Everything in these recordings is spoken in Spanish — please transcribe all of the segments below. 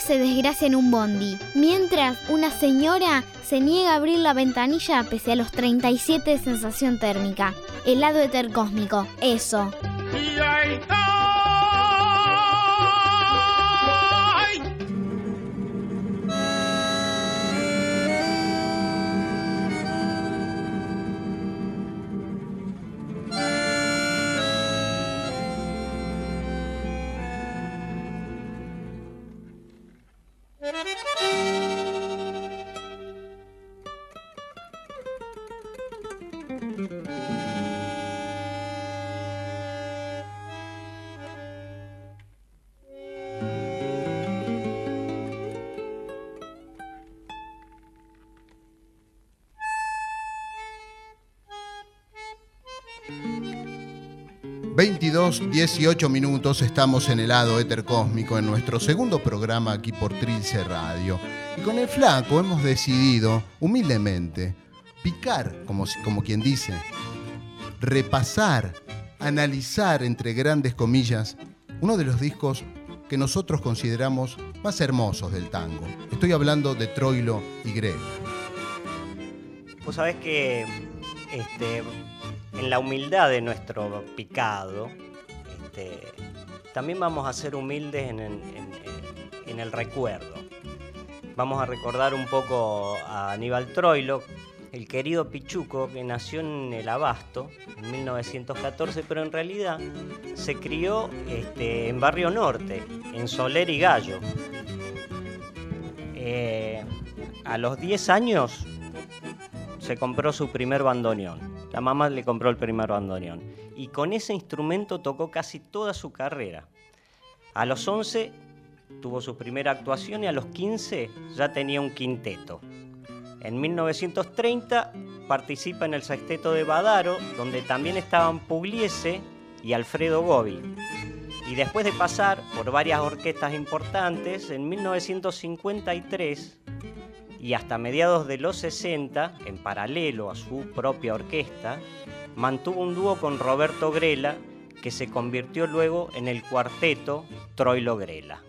se desgracia en un bondi, mientras una señora se niega a abrir la ventanilla pese a los 37 de sensación térmica. Helado etercósmico, eso. 22, 18 minutos, estamos en el lado éter cósmico en nuestro segundo programa aquí por Trilce Radio. Y con el flaco hemos decidido, humildemente, picar, como, como quien dice, repasar, analizar, entre grandes comillas, uno de los discos que nosotros consideramos más hermosos del tango. Estoy hablando de Troilo y Greg. Vos sabés que este, en la humildad de nuestro picado, este, también vamos a ser humildes en, el recuerdo. Vamos a recordar un poco a Aníbal Troilo, el querido Pichuco, que nació en el Abasto en 1914, pero en realidad se crió este, en Barrio Norte, en Soler y Gallo. Eh, a los 10 años se compró su primer bandoneón. La mamá le compró el primer bandoneón. Y con ese instrumento tocó casi toda su carrera. A los 11 tuvo su primera actuación y a los 15 ya tenía un quinteto. En 1930 participa en el sexteto de Badaro, donde también estaban Pugliese y Alfredo Gobi. Y después de pasar por varias orquestas importantes, en 1953 y hasta mediados de los 60, en paralelo a su propia orquesta, mantuvo un dúo con Roberto Grela que se convirtió luego en el cuarteto Troilo Grela.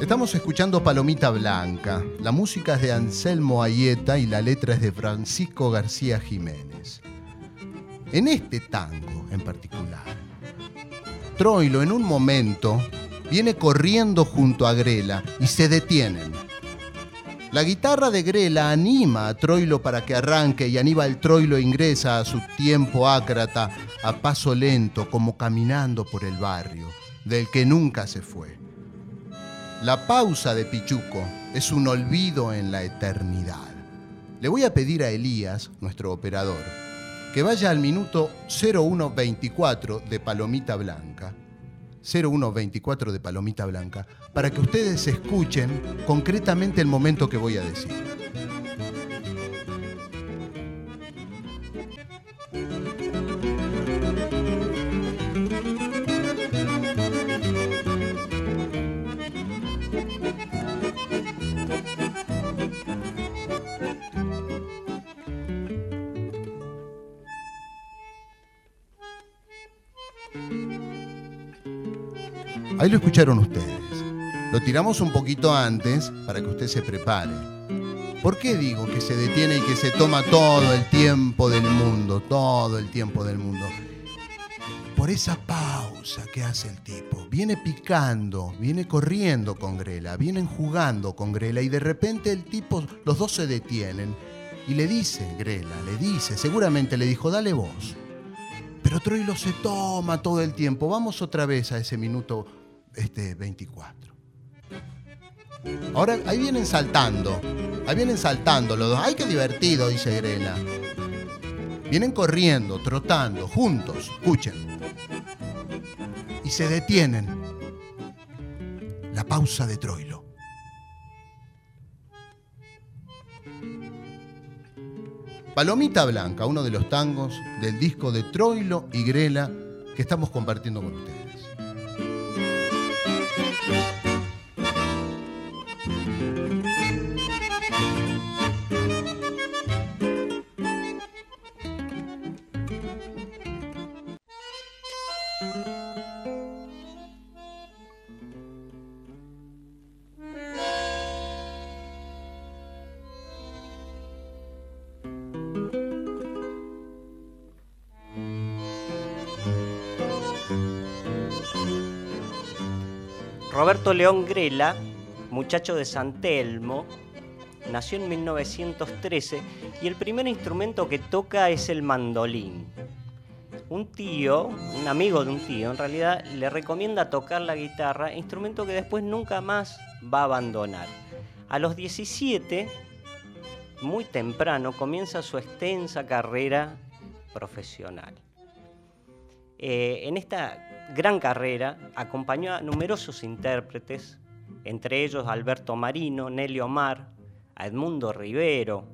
Estamos escuchando Palomita Blanca. La música es de Anselmo Ayeta y la letra es de Francisco García Jiménez en este tango en particular. Troilo en un momento viene corriendo junto a Grela y se detienen. La guitarra de Grela anima a Troilo para que arranque y Aníbal Troilo ingresa a su tiempo ácrata a paso lento como caminando por el barrio, del que nunca se fue. La pausa de Pichuco es un olvido en la eternidad. Le voy a pedir a Elías, nuestro operador, que vaya al minuto 0124 de Palomita Blanca. 0124 de Palomita Blanca, para que ustedes escuchen concretamente el momento que voy a decir. Ahí lo escucharon ustedes. Lo tiramos un poquito antes para que usted se prepare. ¿Por qué digo que se detiene y que se toma todo el tiempo del mundo? Todo el tiempo del mundo. Por esa pausa que hace el tipo. Viene picando, viene corriendo con Grela, vienen jugando con Grela y de repente el tipo, los dos se detienen y le dice, Grela, le dice, seguramente le dijo, dale vos. Pero Troilo se toma todo el tiempo. Vamos otra vez a ese minuto este 24. Ahora, ahí vienen saltando. Ahí vienen saltando los dos. ¡Ay, qué divertido! Dice Grela. Vienen corriendo, trotando, juntos. Escuchen. Y se detienen. La pausa de Troilo. Palomita Blanca, uno de los tangos del disco de Troilo y Grela que estamos compartiendo con ustedes. Roberto León Grela, muchacho de San Telmo, nació en 1913 y el primer instrumento que toca es el mandolín. Un tío, un amigo de un tío, en realidad le recomienda tocar la guitarra, instrumento que después nunca más va a abandonar. A los 17, muy temprano, comienza su extensa carrera profesional. Eh, en esta gran carrera acompañó a numerosos intérpretes, entre ellos Alberto Marino, Nelly Omar, a Edmundo Rivero.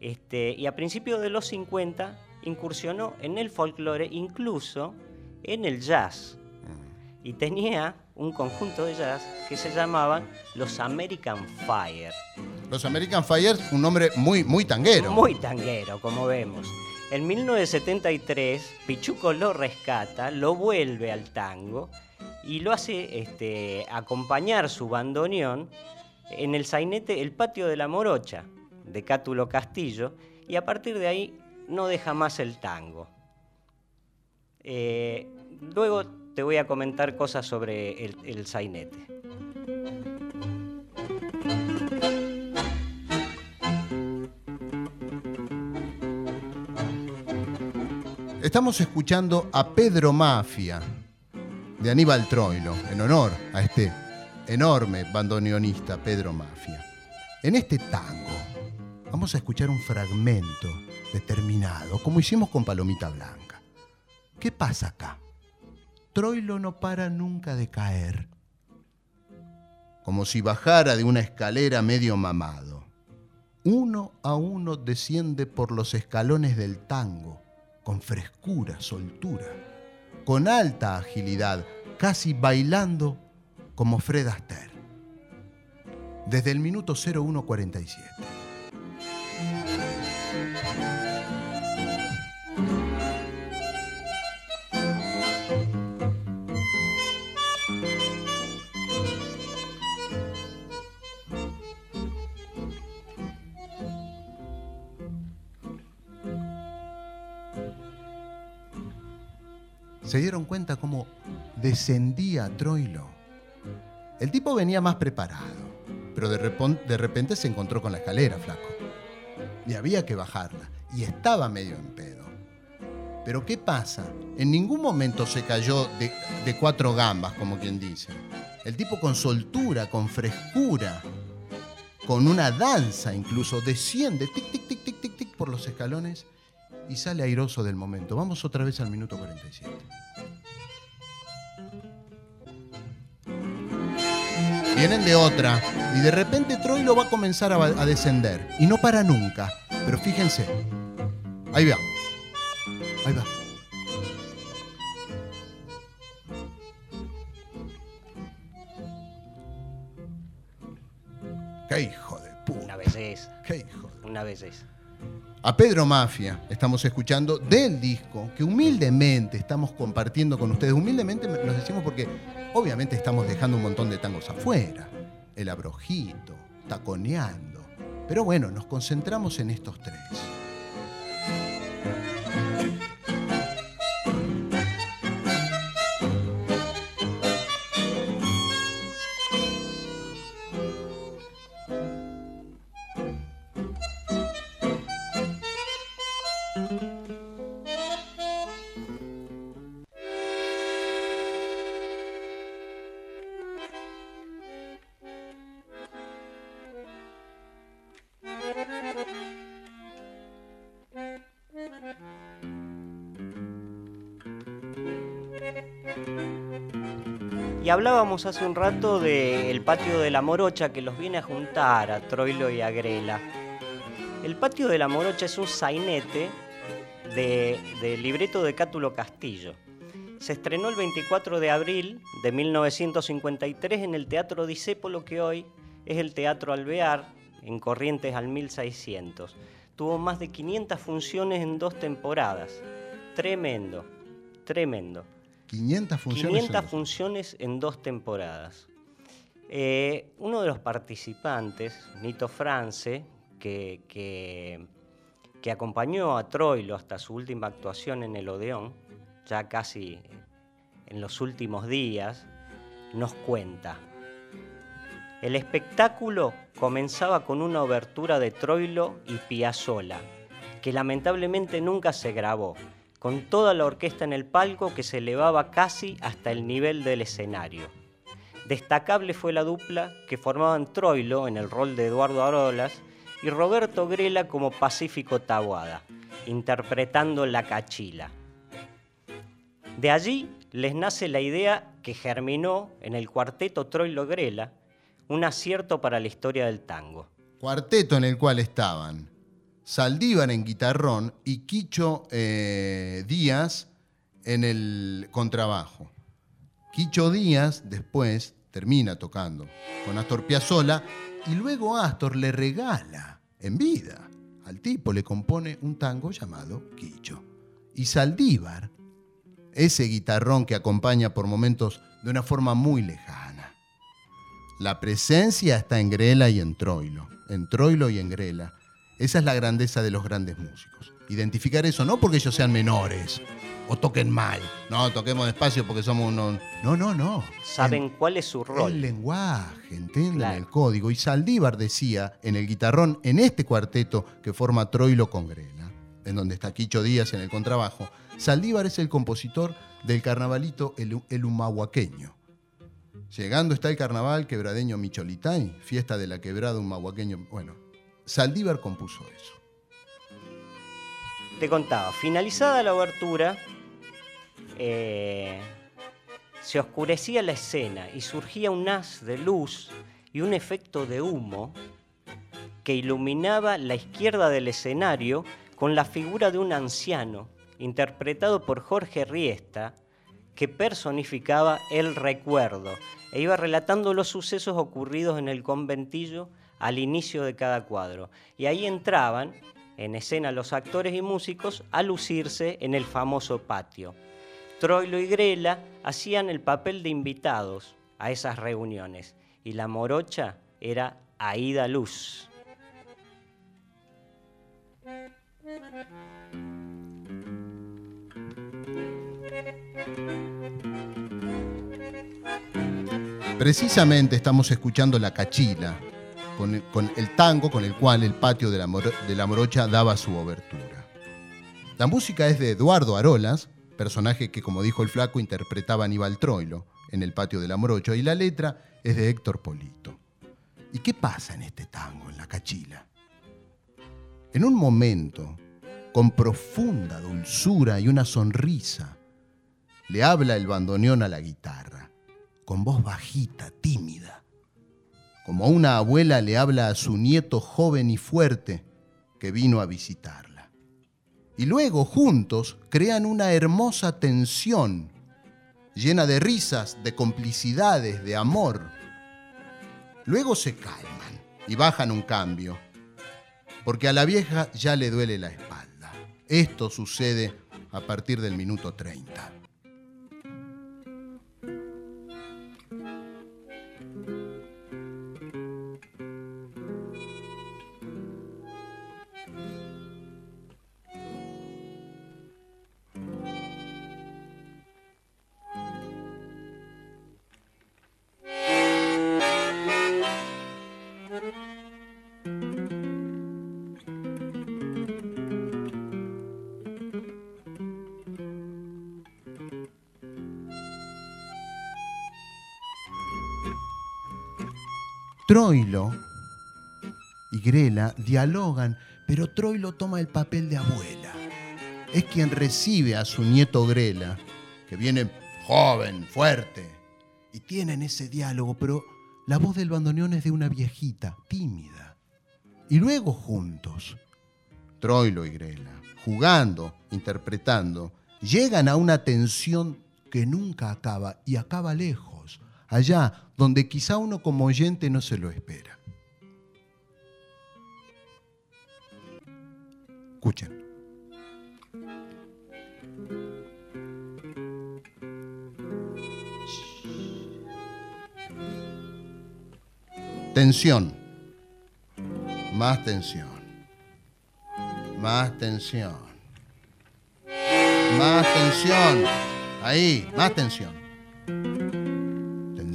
Este, y a principios de los 50 incursionó en el folclore, incluso en el jazz. Mm. Y tenía un conjunto de jazz que se llamaban los American Fire. Los American Fire, un nombre muy, muy tanguero. Muy tanguero, como vemos. En 1973, Pichuco lo rescata, lo vuelve al tango y lo hace este, acompañar su bandoneón en el sainete El Patio de la Morocha, de Cátulo Castillo, y a partir de ahí no deja más el tango. Eh, luego te voy a comentar cosas sobre el, el sainete. Estamos escuchando a Pedro Mafia de Aníbal Troilo, en honor a este enorme bandoneonista Pedro Mafia. En este tango vamos a escuchar un fragmento determinado, como hicimos con Palomita Blanca. ¿Qué pasa acá? Troilo no para nunca de caer, como si bajara de una escalera medio mamado. Uno a uno desciende por los escalones del tango, con frescura, soltura, con alta agilidad, casi bailando como Fred Astaire. Desde el minuto 0147. Se dieron cuenta cómo descendía Troilo el tipo venía más preparado, pero de, repente se encontró con la escalera, flaco. Y había que bajarla, y estaba medio en pedo. Pero ¿qué pasa? En ningún momento se cayó de, de cuatro gambas, como quien dice. El tipo con soltura, con frescura, con una danza incluso, desciende, tic, tic, tic, tic, tic, tic, por los escalones y sale airoso del momento. Vamos otra vez al minuto 47. Vienen de otra, y de repente Troilo va a comenzar a, descender, y no para nunca. Pero fíjense, ahí va, ahí va. Qué hijo de puta. Una belleza. Qué hijo de... Una belleza a Pedro Mafia estamos escuchando del disco que humildemente estamos compartiendo con ustedes. Humildemente nos decimos porque obviamente estamos dejando un montón de tangos afuera. El abrojito, taconeando. Pero bueno, nos concentramos en estos tres. Hablábamos hace un rato del patio de la Morocha que los viene a juntar a Troilo y a Grela. El patio de la Morocha es un sainete del libreto de Cátulo Castillo. Se estrenó el 24 de abril de 1953 en el Teatro Disépolo, que hoy es el Teatro Alvear, en Corrientes al 1600. Tuvo más de 500 funciones en dos temporadas. Tremendo, tremendo. 500 funciones. 500 en funciones en dos temporadas. Eh, uno de los participantes, Nito France, que, que, acompañó a Troilo hasta su última actuación en el Odeón, ya casi en los últimos días, nos cuenta. El espectáculo comenzaba con una obertura de Troilo y Piazzolla, que lamentablemente nunca se grabó, con toda la orquesta en el palco que se elevaba casi hasta el nivel del escenario. Destacable fue la dupla que formaban Troilo en el rol de Eduardo Arolas y Roberto Grela como Pacífico Tabuada, interpretando la cachila. De allí les nace la idea que germinó en el cuarteto Troilo Grela, un acierto para la historia del tango. Cuarteto en el cual estaban Saldívar en guitarrón y Quicho eh, Díaz en el contrabajo. Quicho Díaz después termina tocando con Astor Piazzolla y luego Astor le regala en vida al tipo, le compone un tango llamado Quicho. Y Saldívar, ese guitarrón que acompaña por momentos de una forma muy lejana. La presencia está en Grela y en Troilo, en Troilo y en Grela. Esa es la grandeza de los grandes músicos. Identificar eso no porque ellos sean menores o toquen mal. No, toquemos despacio porque somos unos... No, no, no. Saben cuál es su rol. El lenguaje, entienden el código. Y Saldívar decía en el guitarrón, en este cuarteto que forma Troilo con Grela, en donde está Quicho Díaz en el contrabajo, Saldívar es el compositor del carnavalito el, el humahuaqueño. Llegando está el carnaval quebradeño Micholitay, fiesta de la quebrada humahuaqueño. Bueno, Saldívar compuso eso. Te contaba, finalizada la obertura, eh, se oscurecía la escena y surgía un haz de luz y un efecto de humo que iluminaba la izquierda del escenario con la figura de un anciano, interpretado por Jorge Riesta, que personificaba el recuerdo e iba relatando los sucesos ocurridos en el conventillo al inicio de cada cuadro. Y ahí entraban en escena los actores y músicos a lucirse en el famoso patio. Troilo y Grela hacían el papel de invitados a esas reuniones y la morocha era Aida Luz. Precisamente estamos escuchando La Cachila, con el, tango con el cual el patio de la, morocha daba su obertura. La música es de Eduardo Arolas, personaje que, como dijo el flaco, interpretaba Aníbal Troilo en el patio de la morocha, y la letra es de Héctor Polito. ¿Y qué pasa en este tango, en la cachila? En un momento, con profunda dulzura y una sonrisa, le habla el bandoneón a la guitarra, con voz bajita, tímida como una abuela le habla a su nieto joven y fuerte que vino a visitarla. Y luego juntos crean una hermosa tensión, llena de risas, de complicidades, de amor. Luego se calman y bajan un cambio, porque a la vieja ya le duele la espalda. Esto sucede a partir del minuto 30. Troilo y Grela dialogan, pero Troilo toma el papel de abuela. Es quien recibe a su nieto Grela, que viene joven, fuerte, y tienen ese diálogo, pero la voz del bandoneón es de una viejita, tímida. Y luego juntos, Troilo y Grela, jugando, interpretando, llegan a una tensión que nunca acaba y acaba lejos, allá donde quizá uno como oyente no se lo espera. Escuchen. Tensión. Más tensión. Más tensión. Más tensión. Ahí, más tensión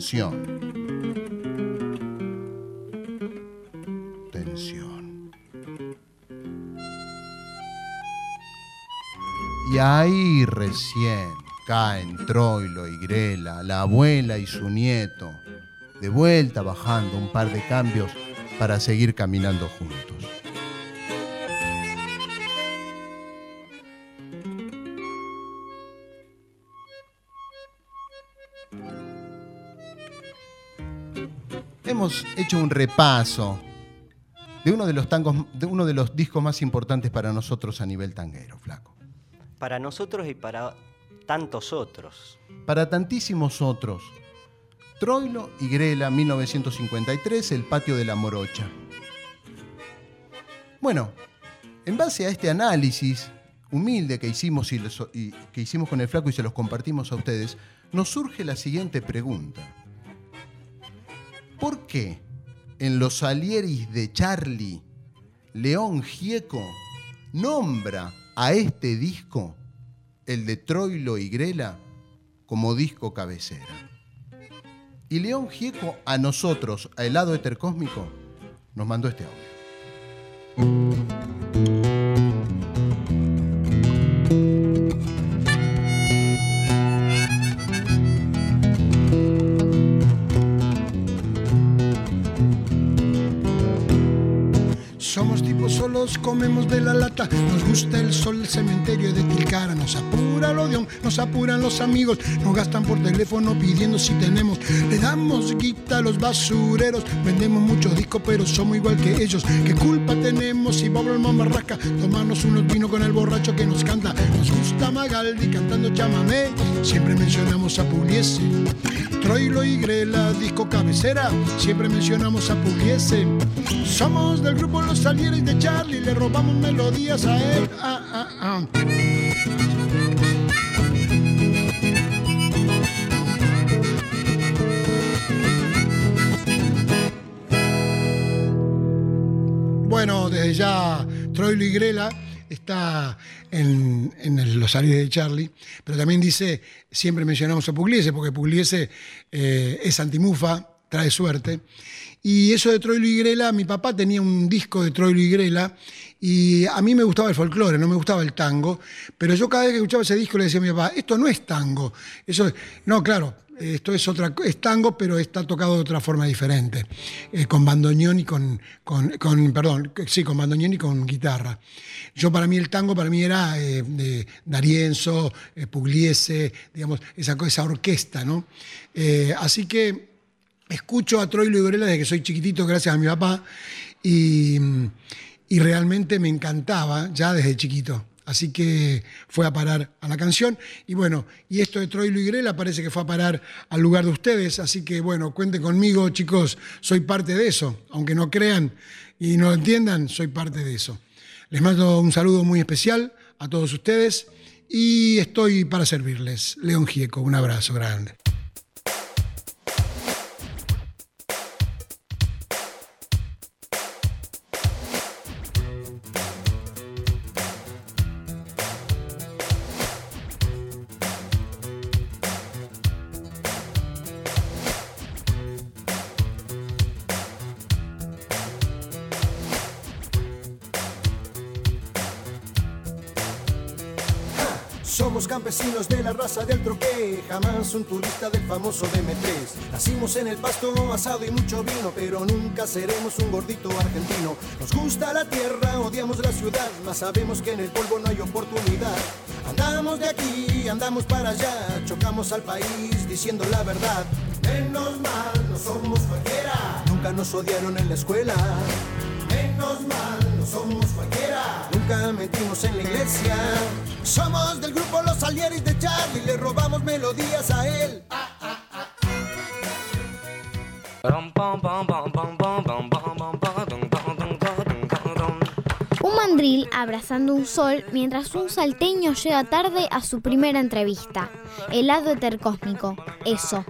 tensión. Tensión. Y ahí recién caen Troilo y Grela, la abuela y su nieto, de vuelta bajando un par de cambios para seguir caminando juntos. Hemos hecho un repaso de uno de los tangos, de uno de los discos más importantes para nosotros a nivel tanguero, flaco. Para nosotros y para tantos otros. Para tantísimos otros. Troilo y Grela, 1953, El patio de la morocha. Bueno, en base a este análisis humilde que hicimos, y, y que hicimos con el flaco y se los compartimos a ustedes, nos surge la siguiente pregunta. ¿Por qué en los Salieris de Charlie, León Gieco nombra a este disco, el de Troilo y Grela, como disco cabecera? Y León Gieco a nosotros, a Helado Etercósmico, nos mandó este audio. De la lata. Nos gusta el sol, el cementerio de Tilcara. Nos apura el odión, nos apuran los amigos. Nos gastan por teléfono pidiendo si tenemos. Le damos guita a los basureros. Vendemos muchos discos, pero somos igual que ellos. ¿Qué culpa tenemos si vamos al mamarraca? Tomarnos unos vinos con el borracho que nos canta. Nos gusta Magaldi cantando chamamé. Siempre mencionamos a Pugliese. Troilo y Grela, disco cabecera. Siempre mencionamos a Pugliese. Somos del grupo Los Salieres de Charlie, le robamos melodías a él. Ah, ah. Bueno, desde ya Troilo y Grela está en, los salieres de Charlie, pero también dice, siempre mencionamos a Pugliese, porque Pugliese eh, es antimufa, trae suerte. Y eso de Troilo y Grela, mi papá tenía un disco de Troilo y Grela y a mí me gustaba el folclore, no me gustaba el tango, pero yo cada vez que escuchaba ese disco le decía a mi papá, esto no es tango, eso no, claro, esto es otra es tango, pero está tocado de otra forma diferente, eh, con bandoneón y con, con, perdón, sí, con bandoneón y con guitarra. Yo para mí el tango para mí era eh, Darienzo, eh, Pugliese, digamos, esa, esa orquesta, ¿no? así que escucho a Troilo y Gorela desde que soy chiquitito, gracias a mi papá, y, realmente me encantaba ya desde chiquito. Así que fue a parar a la canción. Y bueno, y esto de Troilo y Grela parece que fue a parar al lugar de ustedes. Así que bueno, cuenten conmigo, chicos, soy parte de eso. Aunque no crean y no entiendan, soy parte de eso. Les mando un saludo muy especial a todos ustedes y estoy para servirles. León Gieco, un abrazo grande. Campesinos de la raza del troque, jamás un turista del famoso DM3. Nacimos en el pasto asado y mucho vino, pero nunca seremos un gordito argentino. Nos gusta la tierra, odiamos la ciudad, mas sabemos que en el polvo no hay oportunidad. Andamos de aquí, andamos para allá, chocamos al país diciendo la verdad. Menos mal, no somos cualquiera. Nunca nos odiaron en la escuela. Menos mal, no somos cualquiera. Metimos en la iglesia. Somos del grupo Los Salieris de Charlie, le robamos melodías a él. Un mandril abrazando un sol mientras un salteño llega tarde a su primera entrevista. Helado etercósmico. Eso.